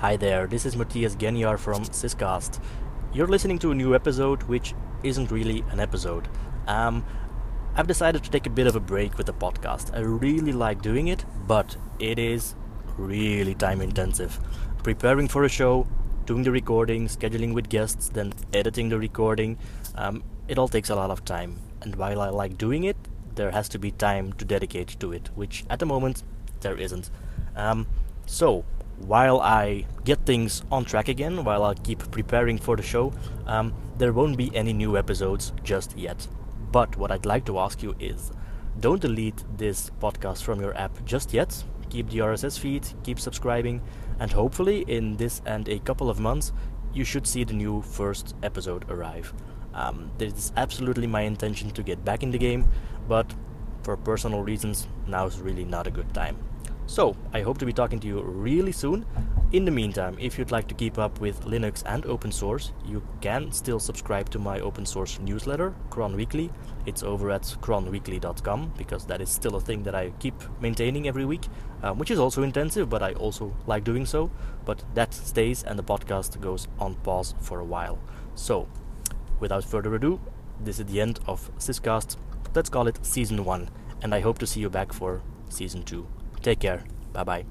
Hi there, this is Mattias Geniar from Syscast. You're listening to a new episode, which isn't really an episode. Um, I've decided to take a bit of a break with the podcast. I really like doing it, but it is really time intensive. Preparing for a show, doing the recording, scheduling with guests, then editing the recording, um, it all takes a lot of time. And while I like doing it, there has to be time to dedicate to it, which at the moment there isn't. Um, so, while I get things on track again, while I keep preparing for the show, um, there won't be any new episodes just yet. But what I'd like to ask you is don't delete this podcast from your app just yet. Keep the RSS feed, keep subscribing, and hopefully, in this and a couple of months, you should see the new first episode arrive. Um, it is absolutely my intention to get back in the game, but for personal reasons, now is really not a good time. So, I hope to be talking to you really soon. In the meantime, if you'd like to keep up with Linux and open source, you can still subscribe to my open source newsletter, Cron Weekly. It's over at cronweekly.com because that is still a thing that I keep maintaining every week, um, which is also intensive, but I also like doing so. But that stays and the podcast goes on pause for a while. So, without further ado, this is the end of Syscast. Let's call it season one, and I hope to see you back for season two. Take care. Bye bye.